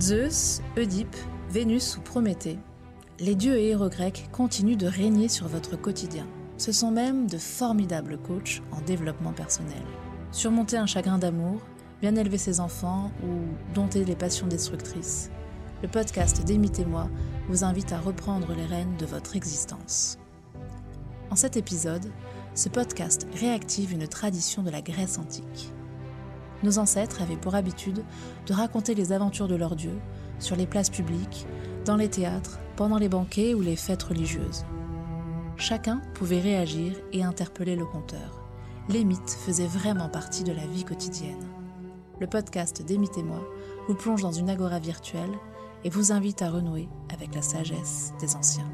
Zeus, Oedipe, Vénus ou Prométhée, les dieux et héros grecs continuent de régner sur votre quotidien. Ce sont même de formidables coachs en développement personnel. Surmonter un chagrin d'amour, bien élever ses enfants ou dompter les passions destructrices. Le podcast Démitez-moi vous invite à reprendre les rênes de votre existence. En cet épisode, ce podcast réactive une tradition de la Grèce antique. Nos ancêtres avaient pour habitude de raconter les aventures de leurs dieux sur les places publiques, dans les théâtres, pendant les banquets ou les fêtes religieuses. Chacun pouvait réagir et interpeller le conteur. Les mythes faisaient vraiment partie de la vie quotidienne. Le podcast Démitez-moi vous plonge dans une agora virtuelle et vous invite à renouer avec la sagesse des anciens.